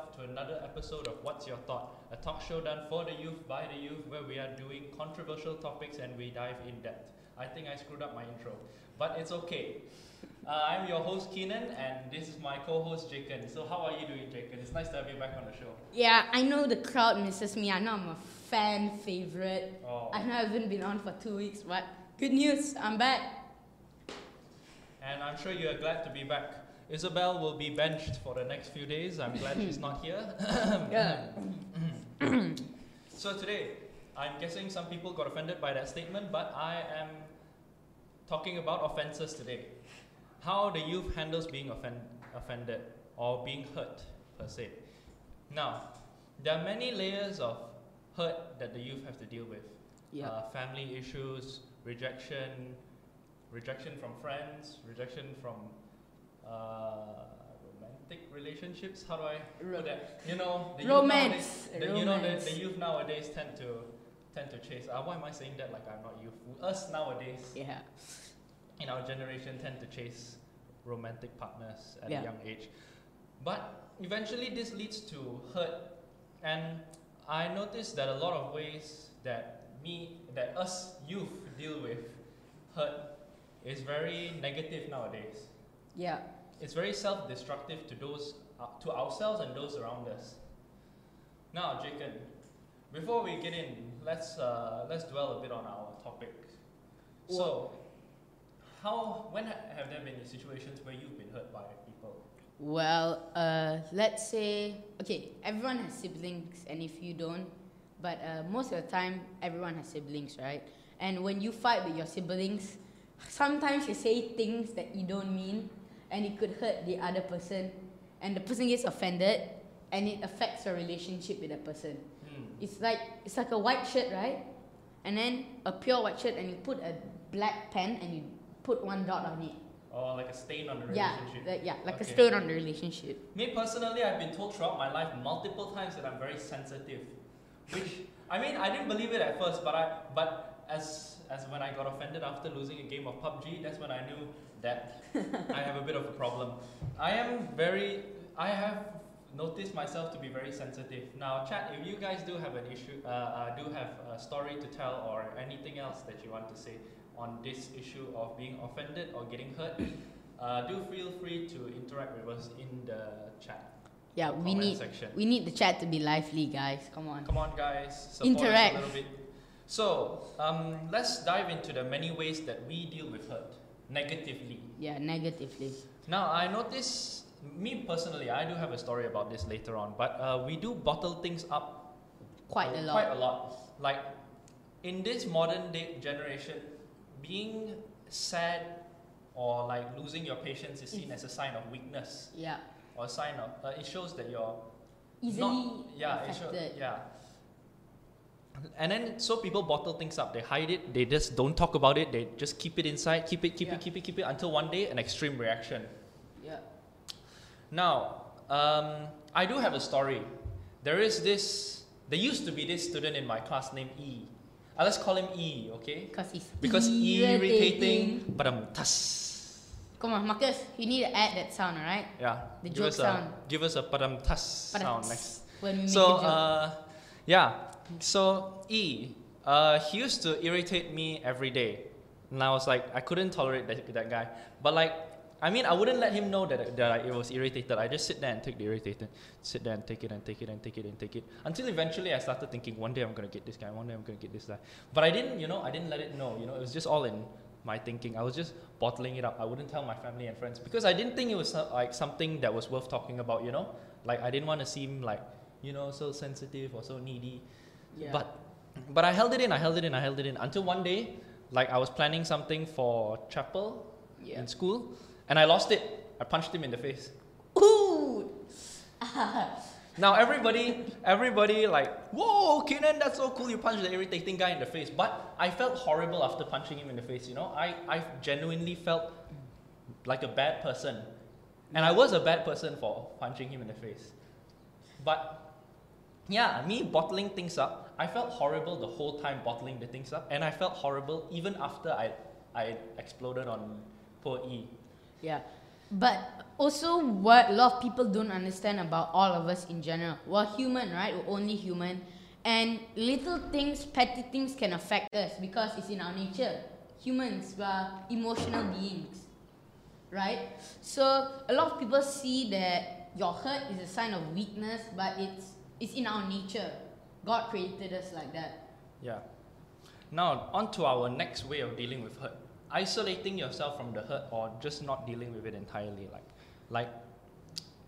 yourself to another episode of What's Your Thought, a talk show done for the youth, by the youth, where we are doing controversial topics and we dive in depth. I think I screwed up my intro, but it's okay. Uh, I'm your host Keenan, and this is my co-host Jakhen. So how are you doing, Jakhen? It's nice to have you back on the show. Yeah, I know the crowd misses me. I know I'm a fan favorite. Oh. I know I haven't been on for two weeks, but good news, I'm back. And I'm sure you are glad to be back. Isabel will be benched for the next few days. I'm glad she's not here. Yeah. So today, I'm guessing some people got offended by that statement, but I am talking about offenses today. How the youth handles being offend- offended or being hurt per se. Now, there are many layers of hurt that the youth have to deal with. Yeah. Uh, family issues, rejection, rejection from friends, rejection from uh, romantic relationships. How do I put that? You know, the youth Romance. nowadays- the, you know, the, the youth nowadays tend to tend to chase. Uh, why am I saying that like I'm not youthful. Us nowadays, yeah. in our generation, tend to chase romantic partners at Yeah. a young age. But eventually, this leads to hurt, and I noticed that a lot of ways that me, that us youth deal with hurt is very negative nowadays. Yeah. It's very self-destructive to those, uh, to ourselves and those around us. Now, Jakhen, before we get in, let's uh, let's dwell a bit on our topic. So, how when ha- have there been situations where you've been hurt by people? Well, uh, let's say, okay, everyone has siblings, and if you don't, but uh, most of the time, everyone has siblings, right? And when you fight with your siblings, sometimes you say things that you don't mean, and it could hurt the other person, and the person gets offended, and it affects your relationship with the person. Hmm. It's like it's like a white shirt, right? And then a pure white shirt, and you put a black pen, and you put one dot on it. Or like a stain on the Yeah, relationship. the- yeah, like Okay. a stain on the relationship. Me personally, I've been told throughout my life multiple times that I'm very sensitive. Which I mean, I didn't believe it at first, but I but as as when I got offended after losing a game of PUBG, that's when I knew that I have a bit of a problem. I am very I have noticed myself to be very sensitive. Now, chat, if you guys do have an issue, uh, uh, do have a story to tell or anything else that you want to say on this issue of being offended or getting hurt, uh, do feel free to interact with us in the chat. Yeah, we need section. we need the chat to be lively, guys. Come on. Come on, guys, support Interact. us a little bit. So, um, let's dive into the many ways that we deal with hurt negatively. Yeah, negatively. Now, I notice, me personally, I do have a story about this later on, but uh, we do bottle things up Quite a lot. Quite a lot. Like, in this modern day generation, being sad or like losing your patience is seen as a sign of weakness Yeah. or a sign of, uh, it shows that you're Easily not, yeah, it show, affected. yeah. And then so people bottle things up. They hide it. They just don't talk about it. They just keep it inside. Keep it, keep Yeah. it, keep it, keep it until one day an extreme reaction. Yeah. Now, um, I do have a story. There is this. There used to be this student in my class named E. Uh, let's call him E, okay? Because it's Because irritating, irritating. but um, tas. Come on, Marcus, you need to add that sound, alright? Yeah. The give joke us sound. A, give us a padam tas sound next. When we make So, a joke. uh, yeah. So E, uh, he used to irritate me every day, and I was like, I couldn't tolerate that, that guy. But like, I mean, I wouldn't let him know that, that I was irritated. I just sit there and take the irritated, sit there and take it and take it and take it and take it until eventually I started thinking, one day I'm gonna get this guy, one day I'm gonna get this guy. But I didn't, you know, I didn't let it know. You know, it was just all in my thinking. I was just bottling it up. I wouldn't tell my family and friends because I didn't think it was like something that was worth talking about. You know, like I didn't want to seem like you know so sensitive or so needy. yeah. But but I held it in. I held it in. I held it in until one day, like I was planning something for chapel yeah. in school, and I lost it. I punched him in the face. Ooh! Now everybody, everybody like, whoa, Keenan, that's so cool. You punched the irritating guy in the face. But I felt horrible after punching him in the face. You know, I, I genuinely felt like a bad person, and I was a bad person for punching him in the face. But yeah, me bottling things up, I felt horrible the whole time bottling the things up, and I felt horrible even after I, I exploded on poor E. Yeah. But also, what a lot of people don't understand about all of us in general. We're human, right? We're only human. And little things, petty things can affect us because it's in our nature. Humans, we're emotional beings, right? So, a lot of people see that your hurt is a sign of weakness, but it's, it's in our nature. God created us like that. Yeah. Now, on to our next way of dealing with hurt. Isolating yourself from the hurt or just not dealing with it entirely. Like, like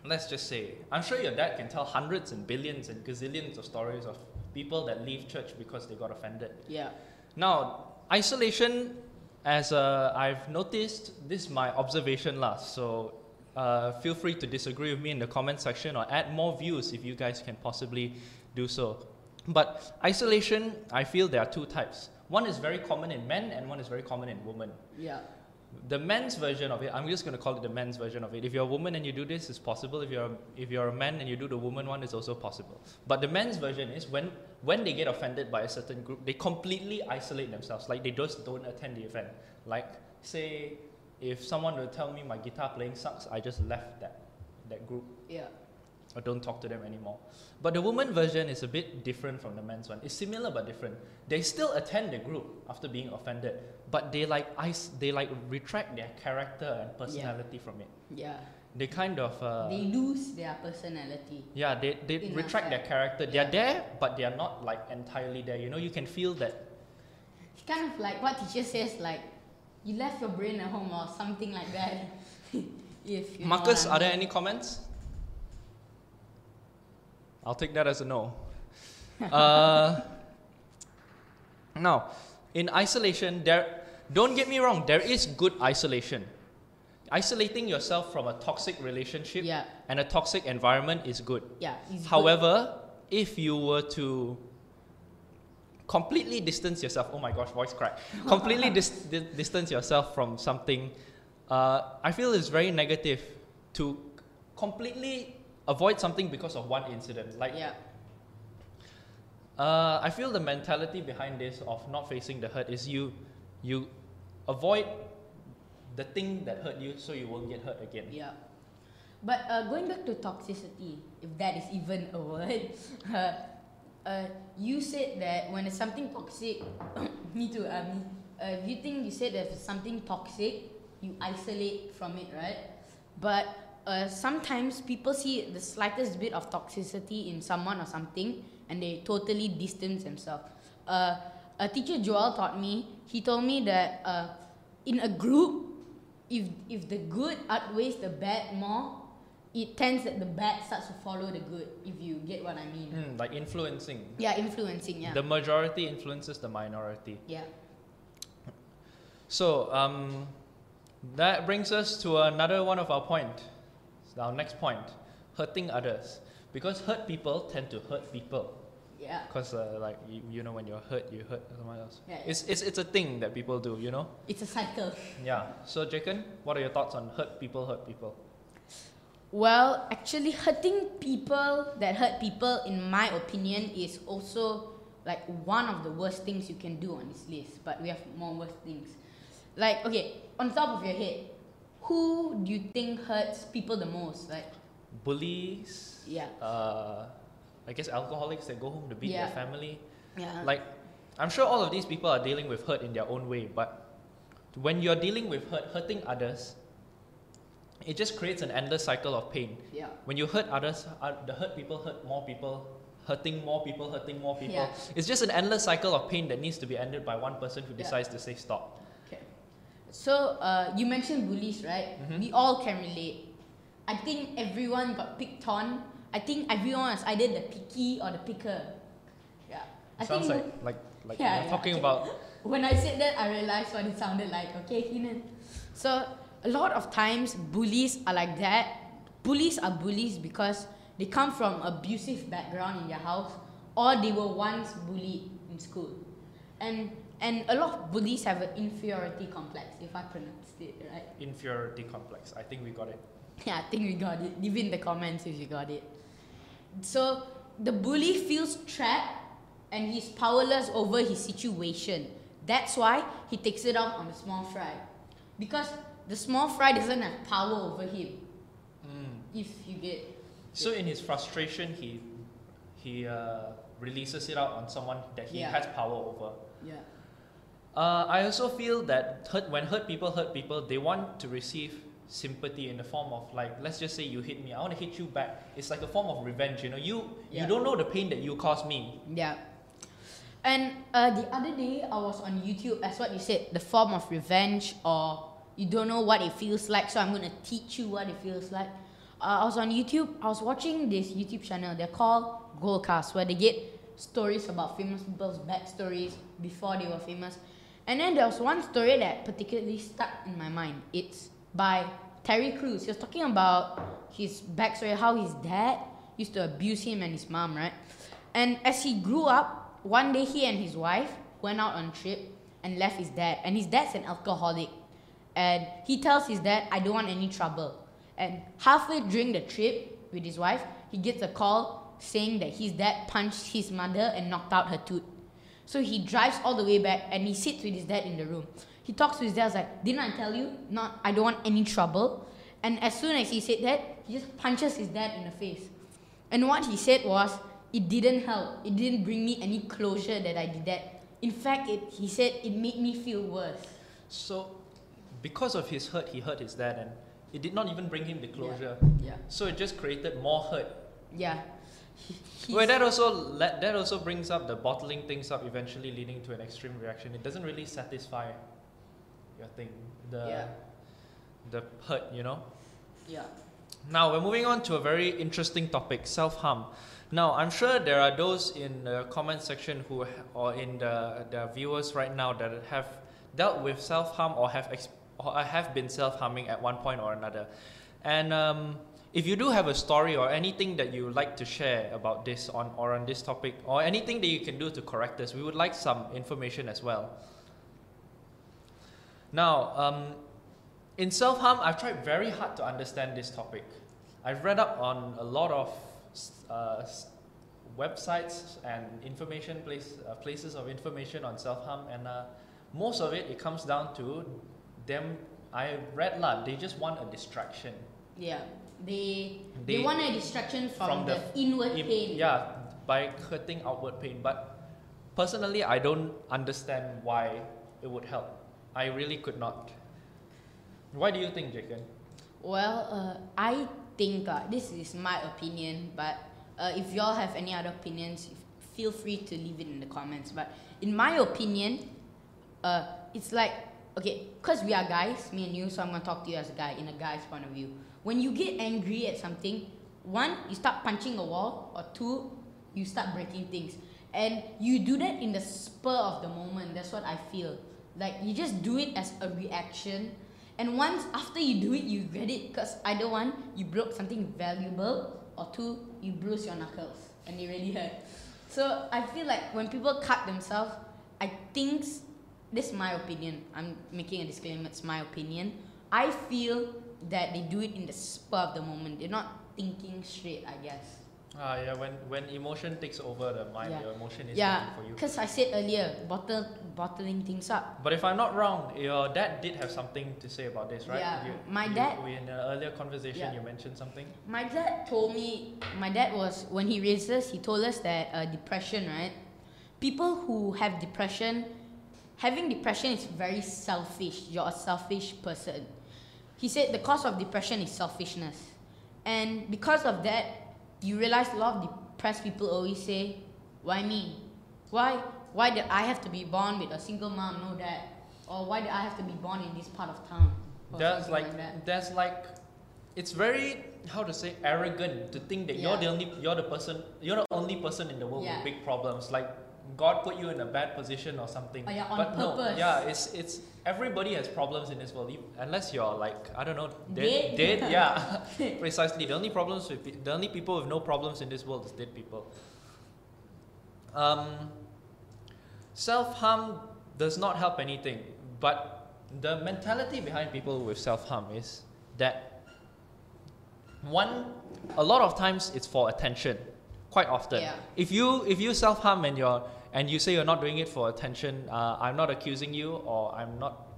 let's just say, I'm sure your dad can tell hundreds and billions and gazillions of stories of people that leave church because they got offended. Yeah. Now, isolation, as uh, I've noticed, this is my observation last. So uh, feel free to disagree with me in the comment section or add more views if you guys can possibly do so. But isolation, I feel there are two types. One is very common in men and one is very common in women. Yeah. The men's version of it, I'm just going to call it the men's version of it. If you're a woman and you do this, it's possible. If you're a, if you're a man and you do the woman one, it's also possible. But the men's version is when when they get offended by a certain group, they completely isolate themselves. Like they just don't attend the event. Like say, if someone will tell me my guitar playing sucks, I just left that that group Yeah. or don't talk to them anymore. But the woman version is a bit different from the men's one. It's similar but different. They still attend the group after being offended, but they like ice, they like retract their character and personality from it. Yeah. They kind of uh, they lose their personality. yeah, they, they retract their character. They're there, but they are not like entirely there. You know, you can feel that. It's kind of like what teacher says, like you left your brain at home or something like that. if you Marcus, are there any comments? I'll take that as a no. uh, now, in isolation, there don't get me wrong, there is good isolation. Isolating yourself from a toxic relationship Yeah. and a toxic environment is good. Yeah. It's good. However, if you were to completely distance yourself, oh my gosh, voice crack, completely dis- di- distance yourself from something, uh, I feel it's very negative to completely avoid something because of one incident. Like, yeah. uh, I feel the mentality behind this of not facing the hurt is you, you avoid the thing that hurt you so you won't get hurt again. Yeah. But uh, going back to toxicity, if that is even a word, uh, you said that when it's something toxic, me too. Um, uh, you think you said that if it's something toxic, you isolate from it, right? But uh, sometimes people see the slightest bit of toxicity in someone or something, and they totally distance themselves. Uh, a teacher Joel taught me. He told me that uh, in a group, if if the good outweighs the bad more, it tends that the bad starts to follow the good. If you get what I mean. Mm, like influencing. Yeah, influencing. Yeah. The majority influences the minority. yeah. So um, that brings us to another one of our point. Our next point, hurting others. Because hurt people tend to hurt people. Yeah. Because uh, like you, you know when you're hurt, you hurt someone else. Yeah, yeah. It's, it's it's a thing that people do. You know. It's a cycle. Yeah. So Jakhen, what are your thoughts on hurt people? Hurt people. Well, actually, hurting people that hurt people, in my opinion, is also like one of the worst things you can do on this list. But we have more worse things. Like, okay, on top of your head, who do you think hurts people the most? Like, Bullies. yeah, Uh, I guess alcoholics that go home to beat Yeah. their family. yeah, like i'm sure all of these people are dealing with hurt in their own way but when you're dealing with hurt hurting others it just creates an endless cycle of pain yeah, when you hurt others uh, the hurt people hurt more people hurting more people hurting more people Yeah. it's just an endless cycle of pain that needs to be ended by one person who Yeah. decides to say stop Okay. So uh, you mentioned bullies, right? Mhm. We all can relate. I think everyone got picked on. I think everyone was either the picky or the picker. Yeah. I sounds think like like like Yeah, you're yeah, talking about when I said that, I realized what it sounded like. Okay, Keenan. So a lot of times bullies are like that. Bullies are bullies because they come from abusive background in their house, or they were once bullied in school, and and a lot of bullies have an inferiority complex. If I pronounced it right. inferiority complex i think we got it Yeah, I think we got it. Leave in the comments if you got it. So the bully feels trapped and he's powerless over his situation. That's why he takes it out on the small fry. Because the small fry doesn't have power over him. Mm. If you get So in his frustration, he he uh, releases it out on someone that he Yeah. has power over. yeah, Uh, I also feel that hurt, when hurt people hurt people, they want to receive sympathy in the form of like, let's just say you hit me, I want to hit you back. It's like a form of revenge. You know, you Yeah. you don't know the pain that you caused me. yeah. And uh, the other day I was on YouTube, as what you said, the form of revenge, or you don't know what it feels like, so I'm gonna teach you what it feels like. Uh, I was on YouTube. I was watching this YouTube channel. They're called Goalcast, where they get stories about famous people's backstories before they were famous. And then there was one story that particularly stuck in my mind. It's by Terry Crews. He was talking about his backstory, how his dad used to abuse him and his mom, right? And as he grew up, one day he and his wife went out on a trip and left his dad. And his dad's an alcoholic. And he tells his dad, I don't want any trouble. And halfway during the trip with his wife, he gets a call saying that his dad punched his mother and knocked out her tooth. So he drives all the way back and he sits with his dad in the room. He talks to his dad, like, Didn't I tell you? Not I don't want any trouble. And as soon as he said that, he just punches his dad in the face. And what he said was, it didn't help. It didn't bring me any closure that I did that. In fact, it, he said it made me feel worse. So, because of his hurt, he hurt his dad, and it did not even bring him the closure. Yeah. So it just created more hurt. Yeah. He's- Well, that also that also brings up the bottling things up, eventually leading to an extreme reaction. It doesn't really satisfy your thing, the Yeah. the hurt, you know. yeah. Now we're moving on to a very interesting topic: self harm. Now I'm sure there are those in the comment section who or in the the viewers right now that have dealt with self harm or have ex- or I have been self harming at one point or another, and. Um, if you do have a story or anything that you would like to share about this on or on this topic or anything that you can do to correct this, we would like some information as well. Now, um, in self harm, I've tried very hard to understand this topic. I've read up on a lot of uh, websites and information place, uh, places of information on self harm, and uh, most of it it comes down to them. I read lah. They just want a distraction. Yeah. They, they, They- want a distraction from, from the, the inward pain. Yeah, by hurting outward pain. But personally, I don't understand why it would help. I really could not. Why do you think, Jakhen? Well, uh, I think uh, this is my opinion, but uh, if y'all have any other opinions, feel free to leave it in the comments. But in my opinion, uh, it's like okay, cause we are guys, me and you, so I'm gonna talk to you as a guy in a guy's point of view. When you get angry at something, one, you start punching a wall, or two, you start breaking things, and you do that in the spur of the moment. That's what I feel. Like you just do it as a reaction, and once after you do it, you regret it because either one, you broke something valuable, or two, you bruise your knuckles and it really hurt. So I feel like when people cut themselves, I think this is my opinion. I'm making a disclaimer. It's my opinion. I feel that they do it in the spur of the moment. They're not thinking straight. I guess. Ah, yeah. When when emotion takes over the mind, Yeah. your emotion is yeah, working for you. because I said earlier, bottle bottling things up. But if I'm not wrong, your dad did have something to say about this, right? Yeah, You, my you- dad- We in an earlier conversation, Yeah. you mentioned something. My dad told me. My dad was when he raised us. He told us that uh, depression, right? People who have depression, having depression is very selfish. You're a selfish person. He said the cause of depression is selfishness, and because of that, you realize a lot of depressed people always say, "Why me? Why? Why did I have to be born with a single mom, no dad? Or why did I have to be born in this part of town?" Or That's something like, that. that's like, it's very how to say arrogant to think that you're the only you're the person you're the only person in the world Yeah. with big problems. Like God put you in a bad position or something. Oh, yeah, but no, yeah, it's it's everybody has problems in this world. Unless you're like I don't know Dead? dead, dead yeah, precisely. The only problems with the only people with no problems in this world is dead people. Um, self harm does not help anything, but the mentality behind people with self harm is that one, a lot of times it's for attention, quite often. Yeah. If you if you self harm and you're and you say you're not doing it for attention, uh, I'm not accusing you or I'm not.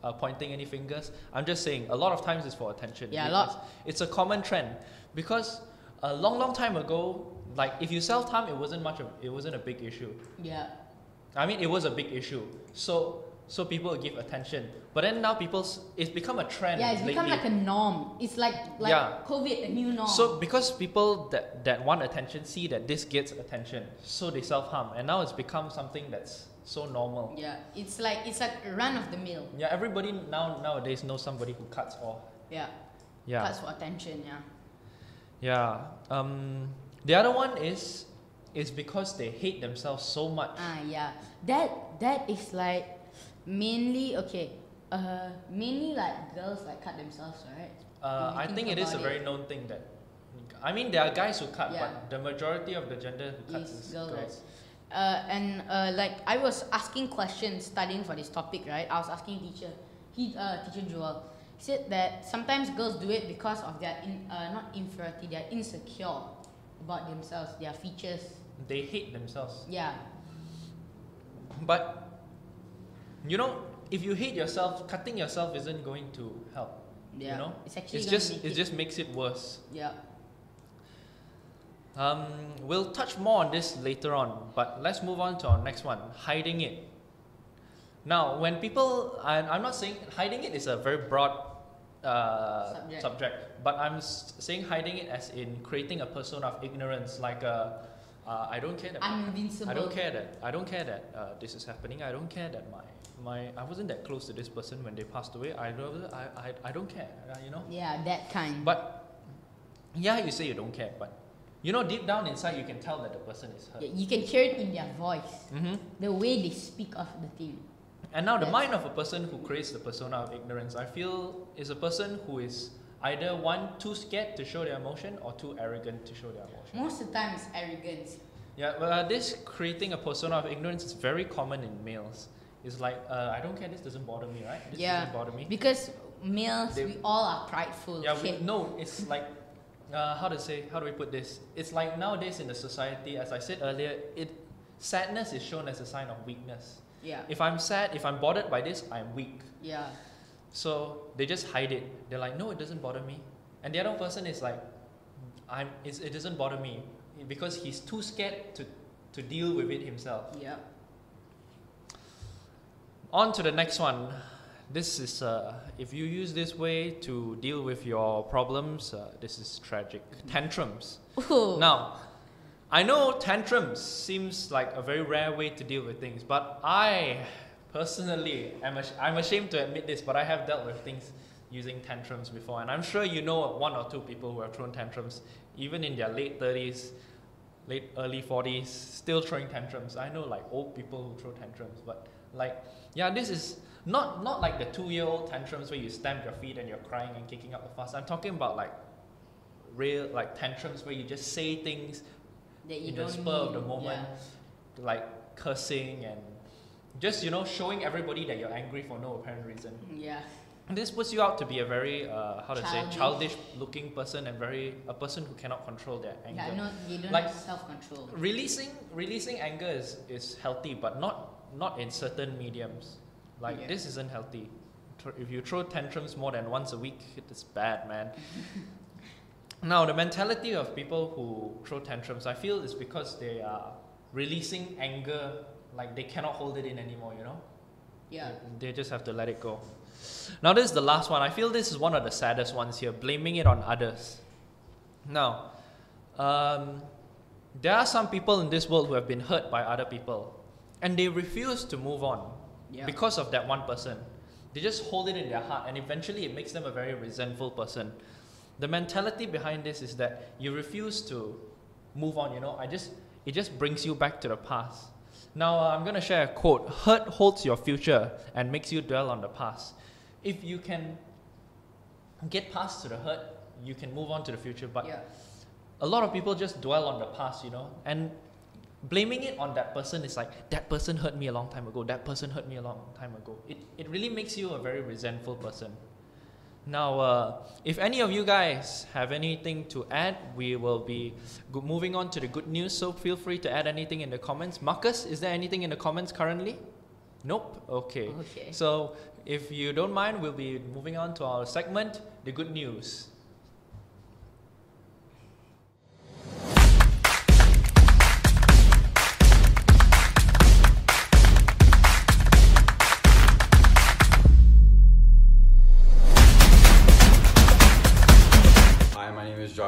Uh, pointing any fingers. I'm just saying a lot of times it's for attention. Yeah, a lot. It's a common trend because a long, long time ago, like if you self harm, it wasn't much of it wasn't a big issue. Yeah. I mean, it was a big issue. So so people give attention. But then now people, s- it's become a trend. Yeah, it's become like a norm. It's like like Yeah. COVID, a new norm. So because people that, that want attention see that this gets attention, so they self harm, and now it's become something that's so normal. yeah, it's like it's like a run of the mill. Yeah, everybody now nowadays knows somebody who cuts off. Yeah. Yeah, Cuts for attention. Yeah. yeah. Um, the other one is is because they hate themselves so much. Ah, yeah. That that is like mainly okay. Uh, mainly like girls like cut themselves, right? Uh, I think it is a very it. known thing that. I mean, there are guys who cut, Yeah. but the majority of the gender who cuts Is is girls. girls. Uh, and uh, like I was asking questions studying for this topic, right? I was asking teacher, he uh, teacher Joel, said that sometimes girls do it because of their in, uh, not inferiority, they're insecure about themselves, their features. They hate themselves. Yeah, But you know, if you hate yourself, cutting yourself isn't going to help. yeah. You know, it's actually it's just make it just makes it worse. yeah. Um, we'll touch more on this later on, but let's move on to our next one: hiding it. Now, when people, I'm, I'm not saying hiding it is a very broad uh, Subject. subject, but I'm saying hiding it as in creating a persona of ignorance, like a, uh, I don't care that I'm invincible. I don't care that I don't care that uh, this is happening. I don't care that my my I wasn't that close to this person when they passed away. I don't I, I, I don't care. Uh, you know. Yeah, that kind. But yeah, you say you don't care, but you know deep down inside you can tell that the person is hurt. Yeah, you can hear it in their voice, hmm the way they speak of the thing. And now the mind of a person who creates the persona of ignorance, I feel, is a person who is either one too scared to show their emotion or too arrogant to show their emotion. Most of the time, it's arrogance. Yeah, but uh, this creating a persona of ignorance is very common in males. It's like uh, I don't care. This doesn't bother me, right? This Yeah. doesn't bother me. Because males, They- we all are prideful. Yeah, we, no, it's like, uh, how to say, how do we put this? It's like nowadays in the society, as I said earlier, it sadness is shown as a sign of weakness. Yeah. If I'm sad, if I'm bothered by this, I'm weak. Yeah. So they just hide it. They're like, no, it doesn't bother me. And the other person is like, I'm, it's, it doesn't bother me because he's too scared to, to deal with it himself. Yeah. On to the next one. This is, uh, if you use this way to deal with your problems, uh, this is tragic. Tantrums. Ooh. Now, I know tantrums seems like a very rare way to deal with things, but I personally am ash- I'm ashamed to admit this, but I have dealt with things using tantrums before, and I'm sure you know one or two people who have thrown tantrums, even in their late 30s, late early 40s, still throwing tantrums. I know like old people who throw tantrums, but like yeah, this is not not like the two-year-old tantrums where you stamp your feet and you're crying and kicking up a fuss. I'm talking about like real like tantrums where you just say things that you in the don't spur of the mean. moment, like cursing and just you know showing everybody that you're angry for no apparent reason. Yeah. And this puts you out to be a very uh, how to Childish. say childish looking person and very a person who cannot control their anger. Yeah. No, you don't Like- have self-control. Releasing releasing anger is, is healthy, but not not in certain mediums. Like Yeah. this isn't healthy. If you throw tantrums more than once a week, it's bad, man. now the mentality of people who throw tantrums, I feel, is because they are releasing anger, like they cannot hold it in anymore. You know. Yeah. They just have to let it go. Now, this is the last one. I feel this is one of the saddest ones here, blaming it on others. Now, um, there are some people in this world who have been hurt by other people, and they refuse to move on Yeah. because of that one person. They just hold it in their heart, and eventually it makes them a very resentful person. The mentality behind this is that you refuse to move on. You know, I just it just brings you back to the past. Now uh, I'm gonna share a quote: "Hurt holds your future and makes you dwell on the past." If you can get past to the hurt, you can move on to the future. But yeah. a lot of people just dwell on the past, you know, and blaming it on that person is like that person hurt me a long time ago. That person hurt me a long time ago. It it really makes you a very resentful person. Now, uh, if any of you guys have anything to add, we will be go- moving on to the good news. So feel free to add anything in the comments. Marcus, is there anything in the comments currently? Nope. Okay. Okay. So, if you don't mind, we'll be moving on to our segment, the good news.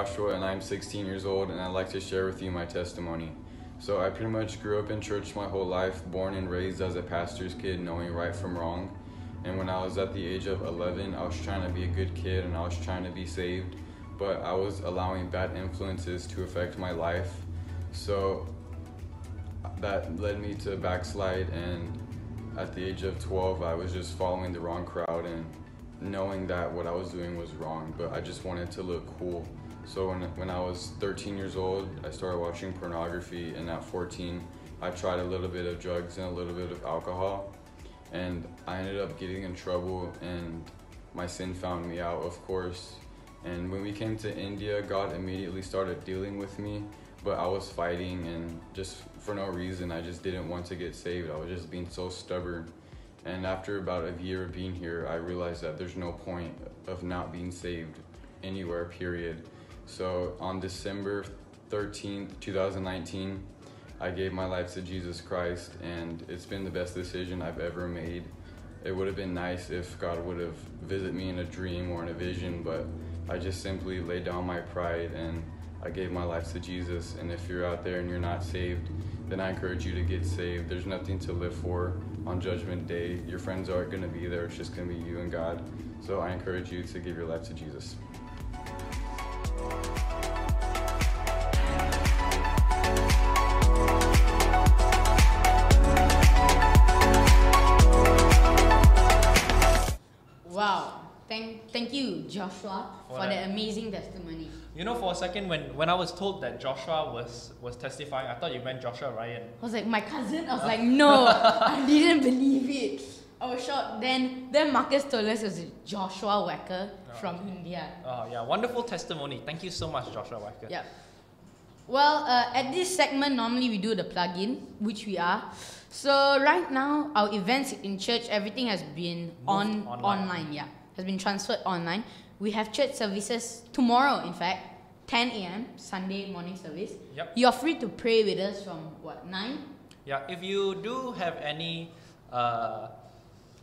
Joshua and I'm 16 years old and I'd like to share with you my testimony. So, I pretty much grew up in church my whole life, born and raised as a pastor's kid, knowing right from wrong. And when I was at the age of 11, I was trying to be a good kid and I was trying to be saved, but I was allowing bad influences to affect my life. So, that led me to backslide and at the age of 12 i was just following the wrong crowd and knowing that what i was doing was wrong but i just wanted to look cool so when, when i was 13 years old i started watching pornography and at 14 i tried a little bit of drugs and a little bit of alcohol and i ended up getting in trouble and my sin found me out of course and when we came to india god immediately started dealing with me but I was fighting and just for no reason I just didn't want to get saved. I was just being so stubborn. And after about a year of being here, I realized that there's no point of not being saved anywhere, period. So on December 13th, 2019, I gave my life to Jesus Christ, and it's been the best decision I've ever made. It would have been nice if God would have visited me in a dream or in a vision, but I just simply laid down my pride and I gave my life to Jesus. And if you're out there and you're not saved, then I encourage you to get saved. There's nothing to live for on Judgment Day. Your friends aren't going to be there, it's just going to be you and God. So I encourage you to give your life to Jesus. Thank, you, Joshua, For for that. amazing testimony. You know, for a second, when, when I was told that Joshua was, was testifying, I thought you meant Joshua Ryan. I was like, my cousin? I was like, no, I didn't believe it. I was shocked. Then, then Marcus told us it was Joshua Wacker Oh, from India. Oh, yeah, wonderful testimony. Thank you so much, Joshua Wacker. Yeah. Well, uh, at this segment, normally we do the plug-in, which we are. So right now, our events in church, everything has been on online. online. Yeah, has been transferred online. We have church services tomorrow. In fact, 10 a.m. Sunday morning service. Yep. You're free to pray with us from what nine? Yeah, if you do have any uh,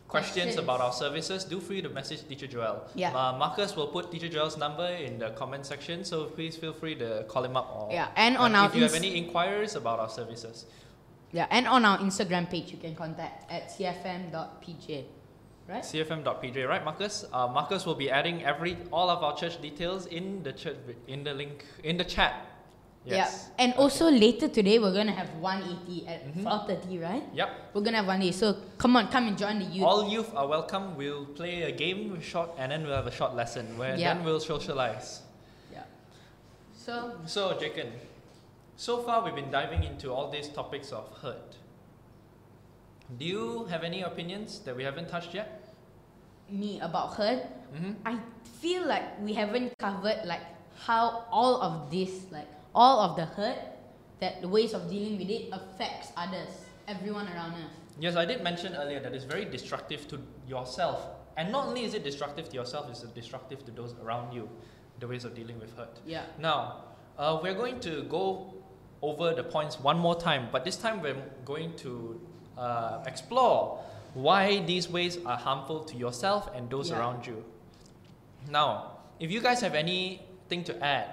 questions, Questions. about our services, do free to message Teacher Joel. Yeah. Uh, Marcus will put Teacher Joel's number in the comment section, so please feel free to call him up. Or, Yeah, and on Uh, our if you have any inquiries about our services. Yeah, and on our Instagram page, you can contact at cfm.pj. Right? cfm.pj, right, Marcus? Uh, Marcus will be adding every all of our church details in the church in the link in the chat. Yes. Yeah. And Okay. also later today, we're gonna have 180 at Mhm. 4:30, right? Yep. We're gonna have one day. So come on, come and join the youth. All youth are welcome. We'll play a game short and then we'll have a short lesson where Yeah. then we'll socialize. yeah. So So, Jakhen, so far we've been diving into all these topics of hurt. Do you have any opinions that we haven't touched yet? Me about hurt, Mm-hmm. I feel like we haven't covered like how all of this, like all of the hurt, that the ways of dealing with it affects others, everyone around us. Yes, I did mention earlier that it's very destructive to yourself. And not only is it destructive to yourself, it's destructive to those around you, the ways of dealing with hurt. Yeah. Now, uh, we're going to go over the points one more time, but this time we're going to uh, explore why these ways are harmful to yourself and those Yeah. around you. Now, if you guys have anything to add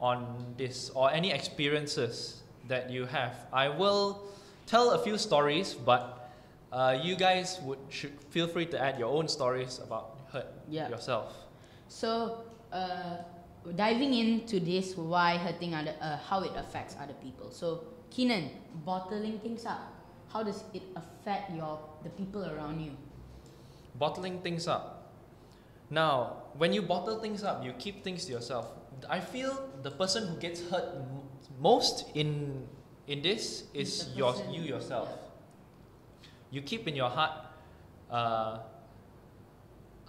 on this or any experiences that you have, I will tell a few stories, but uh, you guys would should feel free to add your own stories about hurt Yeah. yourself. So, uh, diving into this, why hurting other, uh, how it affects other people. So, Keenan, bottling things up. How does it affect your the people around you? bottling things up. Now, when you bottle things up, you keep things to yourself. I feel the person who gets hurt m- most in in this is your you yourself. yeah. You keep in your heart. Uh,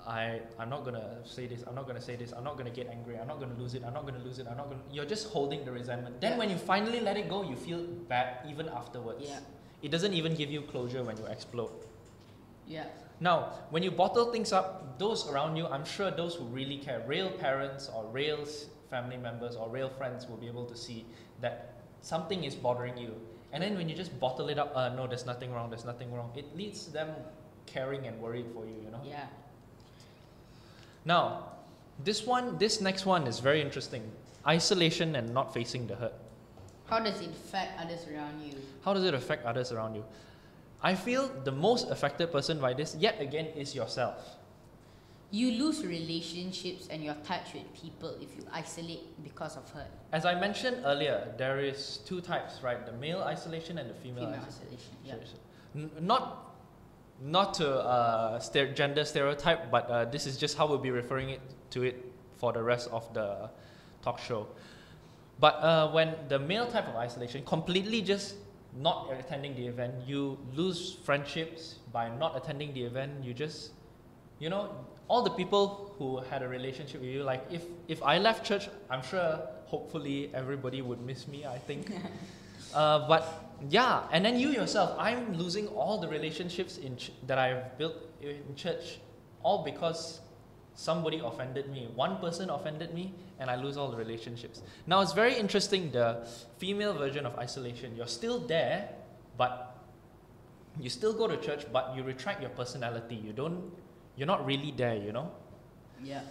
I I'm not gonna say this. I'm not gonna say this. I'm not gonna get angry. I'm not gonna lose it. I'm not gonna lose it. I'm not gonna. You're just holding the resentment. Then Yeah. when you finally let it go, you feel bad even afterwards. Yeah. It doesn't even give you closure when you explode. Yeah. Now, when you bottle things up, those around you, I'm sure those who really care, real parents or real family members or real friends will be able to see that something is bothering you. And then when you just bottle it up, uh, no, there's nothing wrong, there's nothing wrong, it leads them caring and worried for you, you know? Yeah. Now, this one, this next one is very interesting. Isolation and not facing the hurt. How does it affect others around you? How does it affect others around you? I feel the most affected person by this, yet again, is yourself. You lose relationships and your touch with people if you isolate because of hurt. As I mentioned earlier, there is two types, right? The male isolation and the female, Female isolation. isolation. Yeah. Not, not to uh, gender stereotype, but uh, this is just how we'll be referring it to it for the rest of the talk show. But uh, when the male type of isolation, completely just not attending the event, you lose friendships by not attending the event. You just, you know, all the people who had a relationship with you, like if if I left church, I'm sure, hopefully, everybody would miss me. I think. Uh, but yeah, and then you yourself, I'm losing all the relationships in ch- that I've built in church, all because somebody offended me. One person offended me, and I lose all the relationships. Now it's very interesting. The female version of isolation, you're still there, but you still go to church, but you retract your personality. You don't. You're not really there. You know. Yeah.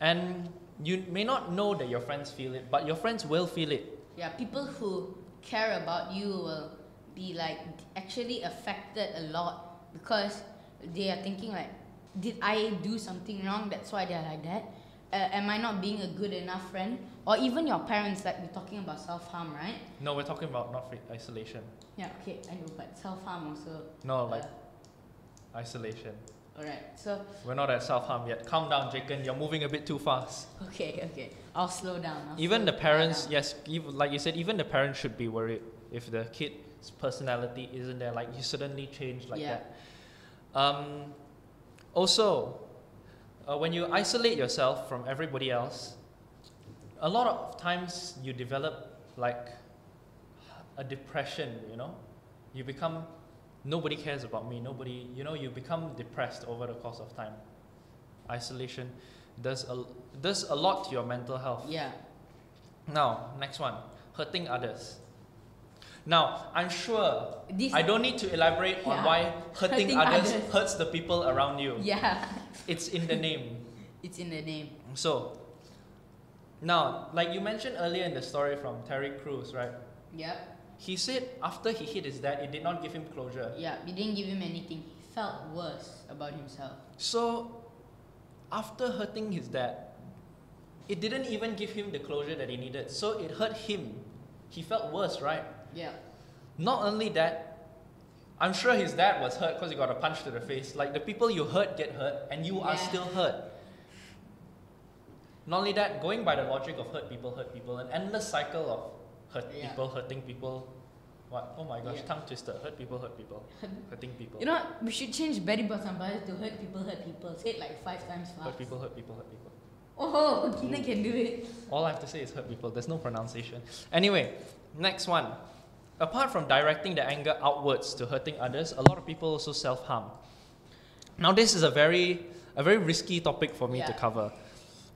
And you may not know that your friends feel it, but your friends will feel it. Yeah. People who care about you will be like actually affected a lot because they are thinking like, did I do something wrong? That's why they're like that. Uh, am I not being a good enough friend? Or even your parents, like we're talking about self harm, right? No, we're talking about not isolation. Yeah. Okay. I know, but self harm also. No, like uh, isolation. all right. So We're not at self harm yet. Calm down, Jakhen. You're moving a bit too fast. okay, okay. I'll slow down. I'll even slow the parents, down. yes, even, like you said, even the parents should be worried if the kid's personality isn't there. Like you suddenly change like Yeah. that. Um, also, uh, when you isolate yourself from everybody else, a lot of times you develop like a depression. You know, you become nobody cares about me. Nobody, you know, you become depressed over the course of time. Isolation does a does a lot to your mental health. Yeah. Now, next one, hurting others. Now, I'm sure This. I don't need to elaborate on why hurting, Hurting others, others. hurts the people around you. Yeah. It's in the name. It's in the name. So, now, like you mentioned earlier in the story from Terry Crews, right? Yeah. He said after he hit his dad, it did not give him closure. Yeah. We didn't give him anything. He felt worse about himself. So, after hurting his dad, it didn't even give him the closure that he needed. So, it hurt him. He felt worse, right? Yeah. Not only that, I'm sure his dad was hurt because he got a punch to the face. Like the people you hurt get hurt, and you are still hurt. Not only that, going by the logic of hurt people, hurt people, an endless cycle of hurt Yeah. people, hurting people. What? Oh my gosh, Yeah. tongue twister. Hurt people, hurt people, hurting people. You know what? We should change Betty Brothers to hurt people, hurt people. Say it like five times fast. hurt people, hurt people, hurt people. Oh, Keenan can do it. All I have to say is hurt people. There's no pronunciation. Anyway, next one. Apart from directing the anger outwards to hurting others, a lot of people also self-harm. Now, this is a very, a very risky topic for me to cover,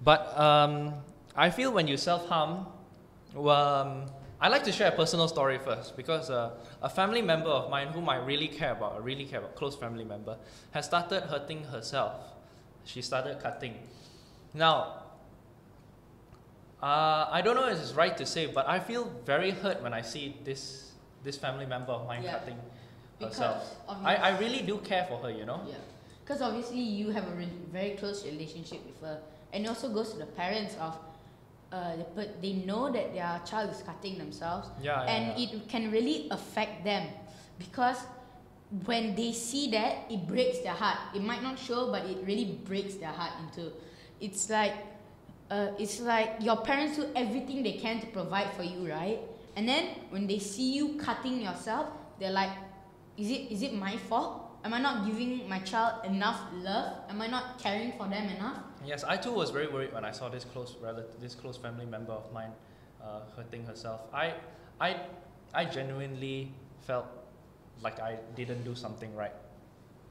but um, I feel when you self-harm, um, I like to share a personal story first because uh, a family member of mine, whom I really care about, I really care about, close family member, has started hurting herself. She started cutting. Now, uh, I don't know if it's right to say, but I feel very hurt when I see this this family member of mine Yeah. cutting Because herself. I, I really do care for her, you know. yeah. Because obviously you have a re- very close relationship with her, and it also goes to the parents of, uh, the, but they know that their child is cutting themselves, Yeah, yeah, and yeah. it can really affect them, because when they see that, it breaks their heart. It might not show, but it really breaks their heart into. It's like, uh, it's like your parents do everything they can to provide for you, right? And then when they see you cutting yourself, they're like, is it is it my fault? Am I not giving my child enough love? Am I not caring for them enough? Yes, I too was very worried when I saw this close relative, this close family member of mine uh, hurting herself. I, I, I genuinely felt like I didn't do something right.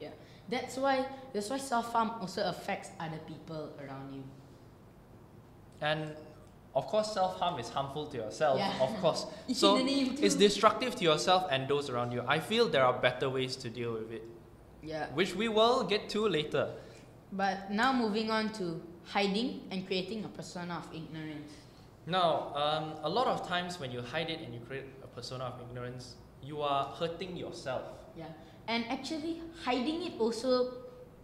Yeah. That's why that's why self harm also affects other people around you. And of course, self harm is harmful to yourself, Yeah. of course. So in the name it's destructive to yourself and those around you. I feel there are better ways to deal with it, Yeah. which we will get to later. But now moving on to hiding and creating a persona of ignorance. Now, um, a lot of times when you hide it and you create a persona of ignorance, you are hurting yourself. Yeah. And actually hiding it also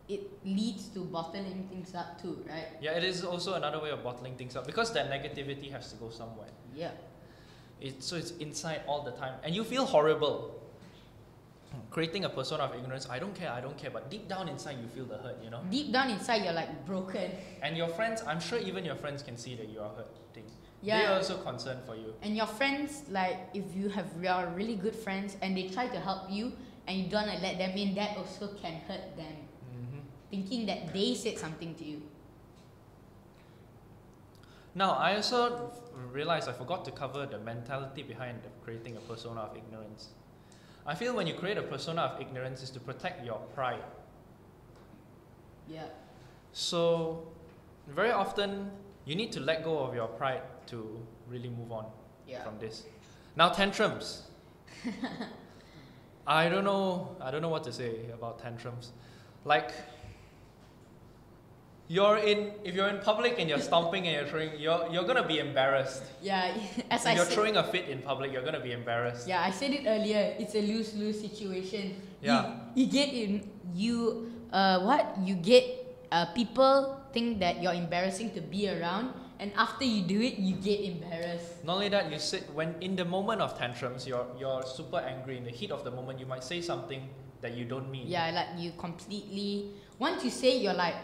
it leads to bottling things up too, right? Yeah, it is also another way of bottling things up because that negativity has to go somewhere. Yeah. It, so it's inside all the time, and you feel horrible. Creating a persona of ignorance, I don't care, I don't care, but deep down inside you feel the hurt, you know. Deep down inside you're like broken. And your friends, I'm sure even your friends can see that you are hurting. Yeah. They are also concerned for you. And your friends, like if you have real really good friends and they try to help you and you don't let them in, that also can hurt them. Thinking that they said something to you. Now, I also realized I forgot to cover the mentality behind creating a persona of ignorance. I feel when you create a persona of ignorance is to protect your pride. Yeah. So, very often you need to let go of your pride to really move on Yeah. from this. Now, tantrums. I don't know. I don't know what to say about tantrums. Like, you're in. If you're in public and you're stomping and you're throwing, you're you're gonna be embarrassed. Yeah, as If I you're said, throwing a fit in public, you're gonna be embarrassed. yeah, I said it earlier. It's a lose lose situation. Yeah. You, you get in you uh what you get uh people think that you're embarrassing to be around, and after you do it, you get embarrassed. Not only that, you sit when in the moment of tantrums, you're you're super angry. In the heat of the moment, you might say something that you don't mean. Yeah, like you completely. Once you say, you're like,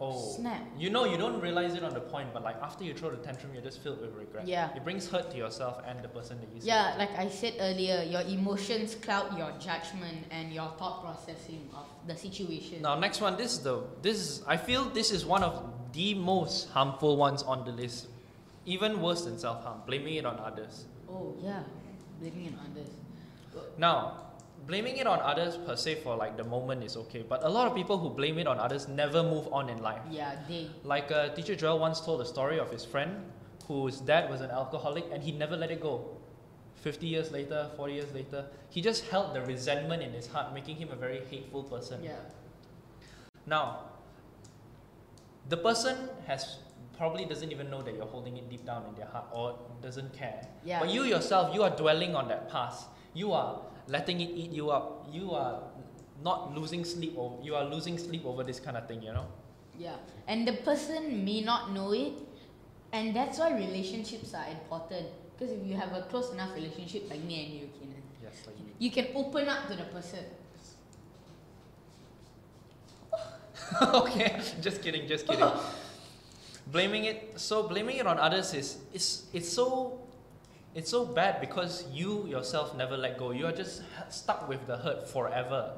Oh, snap. You know, you don't realize it on the point, but like after you throw the tantrum, you're just filled with regret. Yeah. It brings hurt to yourself and the person that you. Yeah, like I said earlier, your emotions cloud your judgment and your thought processing of the situation. Now, next one. This is the this is I feel this is one of the most harmful ones on the list, even worse than self harm. Blaming it on others. Oh yeah, blaming it on others. Now, blaming it on others per se for like the moment is okay, but a lot of people who blame it on others never move on in life. Yeah, they. Like uh, teacher Joel once told a story of his friend whose dad was an alcoholic and he never let it go. 50 years later, 40 years later, he just held the resentment in his heart, making him a very hateful person. Yeah. Now, the person has probably doesn't even know that you're holding it deep down in their heart or doesn't care. Yeah. But you yourself, you are dwelling on that past. You are letting it eat you up. You are not losing sleep over you are losing sleep over this kind of thing, you know? Yeah, and the person may not know it, and that's why relationships are important. Because if you have a close enough relationship like me and you, Keenan, Yes, like you. you can open up to the person. okay, just kidding, just kidding. blaming it so blaming it on others is is it's so it's so bad because you yourself never let go. You are just stuck with the hurt forever.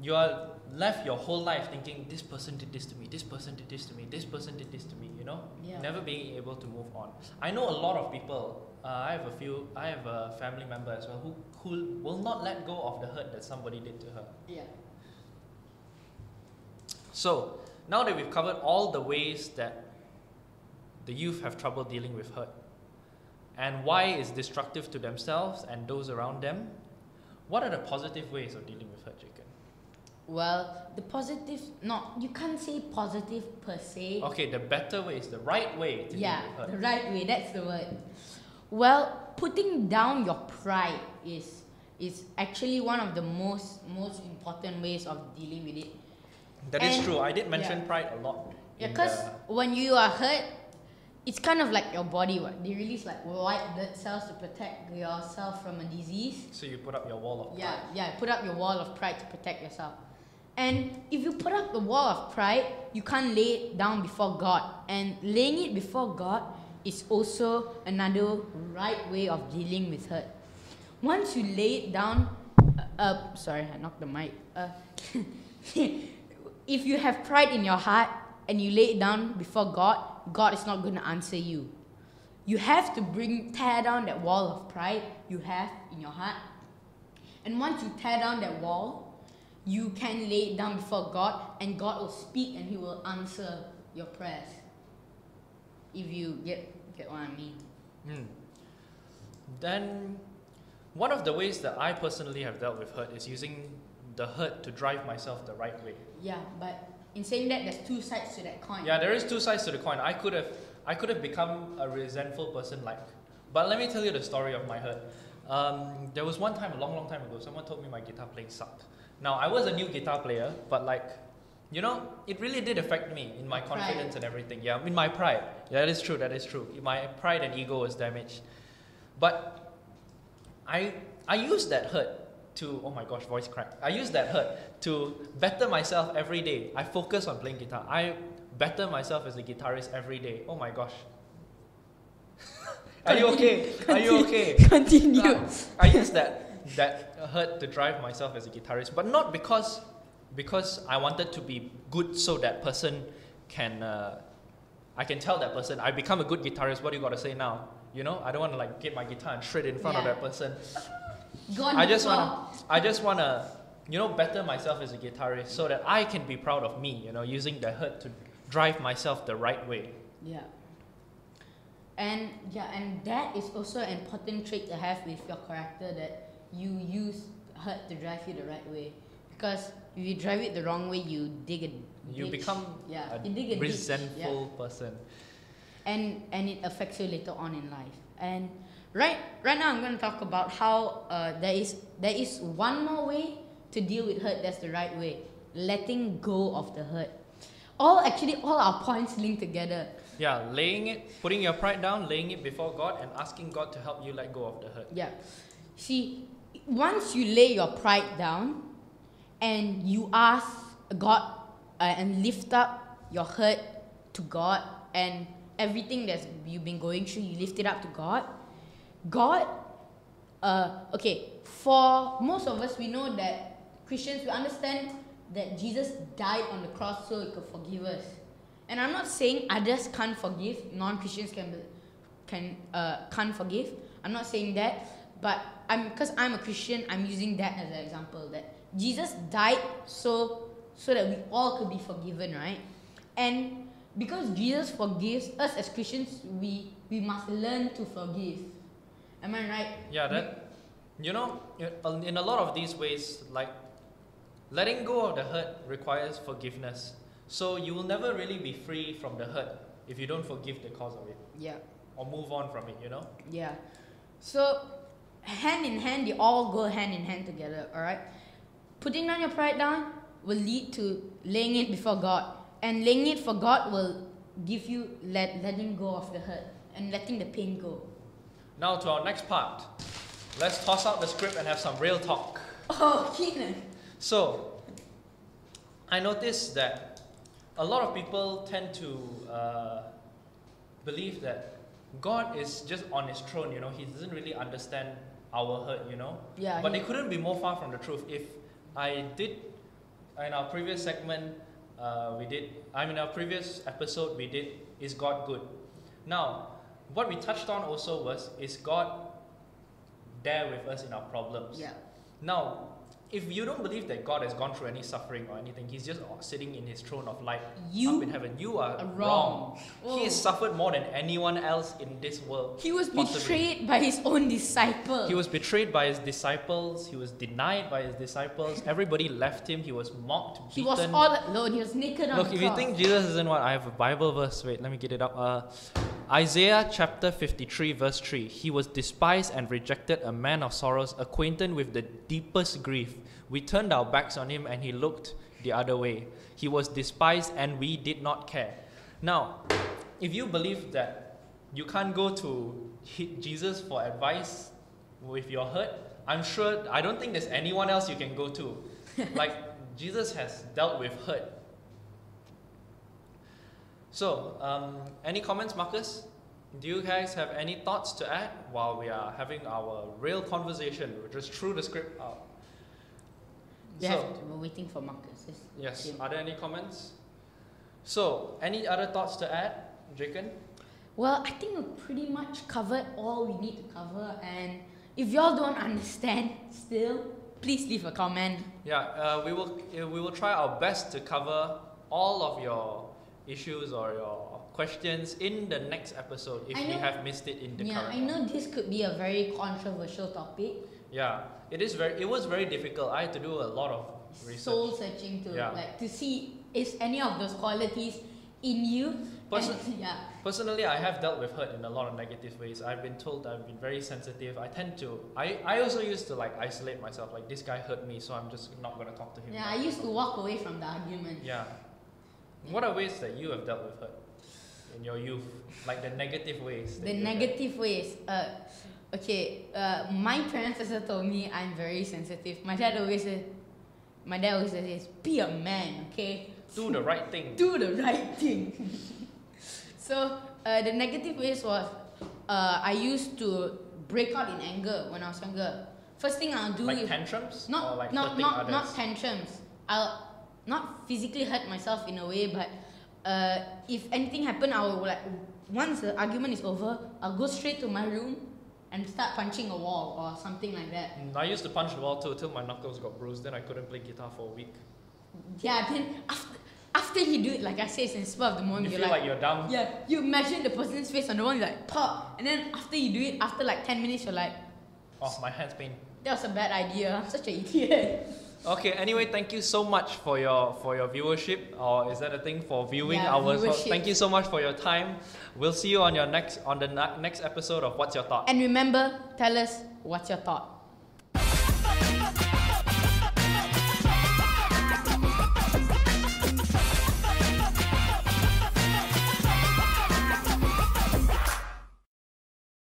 You are left your whole life thinking this person did this to me, this person did this to me, this person did this to me, you know? Yeah. Never being able to move on. I know a lot of people, uh, I have a few, I have a family member as well who, who will not let go of the hurt that somebody did to her. Yeah. So, now that we've covered all the ways that the youth have trouble dealing with hurt and why is destructive to themselves and those around them, what are the positive ways of dealing with hurt, Jakhen? Well, the positive, not you can't say positive per se. Okay, the better way is the right way to yeah, deal with hurt. the right way. That's the word. Well, putting down your pride is is actually one of the most most important ways of dealing with it. That is and- true. I did mention yeah. pride a lot. Yeah, because when you are hurt, it's kind of like your body. What they release like white blood cells to protect yourself from a disease. so you put up your wall of Yeah, pride. yeah. Put up your wall of pride to protect yourself. And if you put up the wall of pride, you can't lay it down before God. And laying it before God is also another right way of dealing with hurt. Once you lay it down, uh, uh sorry, I knocked the mic. Uh, if you have pride in your heart and you lay it down before God, God is not going to answer you. You have to bring tear down that wall of pride you have in your heart And once you tear down that wall, you can lay it down before God, and God will speak and He will answer your prayers. If you get get what I mean. Hmm. Then, one of the ways that I personally have dealt with hurt is using the hurt to drive myself the right way. Yeah, but in saying that, there's two sides to that coin. Yeah, there is two sides to the coin. I could have, I could have become a resentful person, like. But let me tell you the story of my hurt. Um, there was one time, a long, long time ago, someone told me my guitar playing sucked. Now I was a new guitar player, but like, you know, it really did affect me in my Pride. confidence and everything. Yeah, in my pride. Yeah, that is true. That is true. My pride and ego was damaged. But I, I used that hurt to oh my gosh voice crack. I use that hurt to better myself every day. I focus on playing guitar. I better myself as a guitarist every day. Oh my gosh. Are you okay? Are you okay? Continue. Uh, i use that that hurt to drive myself as a guitarist but not because because i wanted to be good so that person can uh, i can tell that person i become a good guitarist. What do you got to say now? You know i don't want to like get my guitar and shred in front of that person God I just wanna, I just wanna, you know, better myself as a guitarist so that I can be proud of me. You know, using the hurt to drive myself the right way. Yeah. And yeah, and that is also an important trait to have with your character that you use hurt to drive you the right way. Because if you drive it the wrong way, you dig a You become yeah, a you dig a ditch, resentful person. yeah. and and it affects you later on in life. And right right now, I'm going to talk about how uh, there is there is one more way to deal with hurt. That's the right way. Letting go of the hurt. All actually all our points link together. Yeah, laying it, putting your pride down, laying it before God, and asking God to help you let go of the hurt. Yeah. See, once you lay your pride down and you ask God uh, and lift up your hurt to God and everything that you've been going through, you lift it up to God. God, uh, okay, for most of us, we know that Christians, we understand that Jesus died on the cross so he could forgive us. And I'm not saying others can't forgive, non-Christians can can uh, can't forgive. I'm not saying that, but I'm because I'm a Christian. I'm using that as an example that Jesus died so so that we all could be forgiven, right? And because Jesus forgives us as Christians, we we must learn to forgive. Am I right? Yeah, that, you know, in- a lot of these ways, like letting go of the hurt requires forgiveness. So you will never really be free from the hurt if you don't forgive the cause of it Yeah. or move on from it, you know? Yeah. So, hand in hand, they all go hand in hand together, alright? Putting down your pride down will lead to laying it before God. And laying it for God will give you let, letting go of the hurt and letting the pain go. Now to our next part. Let's toss out the script and have some real talk. Oh, Keenan. So, I noticed that a lot of people tend to uh, believe that God is just on his throne, you know, he doesn't really understand our hurt, you know. Yeah. But he- it couldn't be more far from the truth. If I did, in our previous segment, uh, we did, I mean, our previous episode, we did, Is God Good? Now, what we touched on also was, Is God there with us in our problems? yeah. Now, if you don't believe that God has gone through any suffering or anything, He's just sitting in His throne of light You up in heaven. You are, are wrong. wrong. He has Oh. suffered more than anyone else in this world. He was Possibly. betrayed by his own disciple. He was betrayed by his disciples. He was denied by his disciples. Everybody left him. He was mocked, beaten. He was all alone. He was naked on Look, if you think Jesus isn't what I have a Bible verse. Wait, let me get it up. Uh, Isaiah chapter 53, verse 3. He was despised and rejected, a man of sorrows, acquainted with the deepest grief. We turned our backs on him and he looked the other way. He was despised and we did not care. Now, if you believe that you can't go to Jesus for advice with your hurt, I'm sure, I don't think there's anyone else you can go to. like, Jesus has dealt with hurt so, um, any comments, Marcus? Do you guys have any thoughts to add while we are having our real conversation? We're just through the script out. They So, to, we're waiting for Marcus. Yes. yes, are there any comments? So, any other thoughts to add, Jakhen? Well, I think we pretty much covered all we need to cover. And if y'all don't understand still, please leave a comment. Yeah, uh, we will uh, we will try our best to cover all of your issues or your questions in the next episode if I we have missed it in the Yeah, current. I know this could be a very controversial topic. Yeah, it is very. It was very difficult. I had to do a lot of research. Soul searching to Yeah. like to see is any of those qualities in you. Person- And- yeah. Personally, I have dealt with hurt in a lot of negative ways. I've been told I've been very sensitive. I tend to. I, I also used to like isolate myself. Like this guy hurt me, so I'm just not gonna talk to him. Yeah, I used to walk away from the argument. Yeah. What are ways that you have dealt with hurt in your youth? Like the negative ways. The negative ways. Uh, okay. Uh, my parents also told me I'm very sensitive. My dad always said, my dad always says, "Be a man, okay? Do the right thing. Do the right thing." so uh, the negative ways was, uh, I used to break out in anger when I was younger. First thing I'll do Like is tantrums? not like not not others? not tantrums. I'll not physically hurt myself in a way, but uh, if anything happened, I will like once the argument is over, I'll go straight to my room and start punching a wall or something like that. Mm, I used to punch the wall too till my knuckles got bruised. Then I couldn't play guitar for a week. Yeah, then after after you do it, like I say, it's in the spur of the You moment. feel you're like, like, you're down. yeah, you imagine the person's face on the wall, you're like pop, and then after you do it, after like ten minutes, you're like, Oh, my hands pain. that was a bad idea. I'm such an idiot. Okay. Anyway, thank you so much for your for your viewership, or is that a thing for viewing Yeah, our? viewership. Thank you so much for your time. We'll see you on your next on the next episode of What's Your Thought. And remember, tell us what's your thought.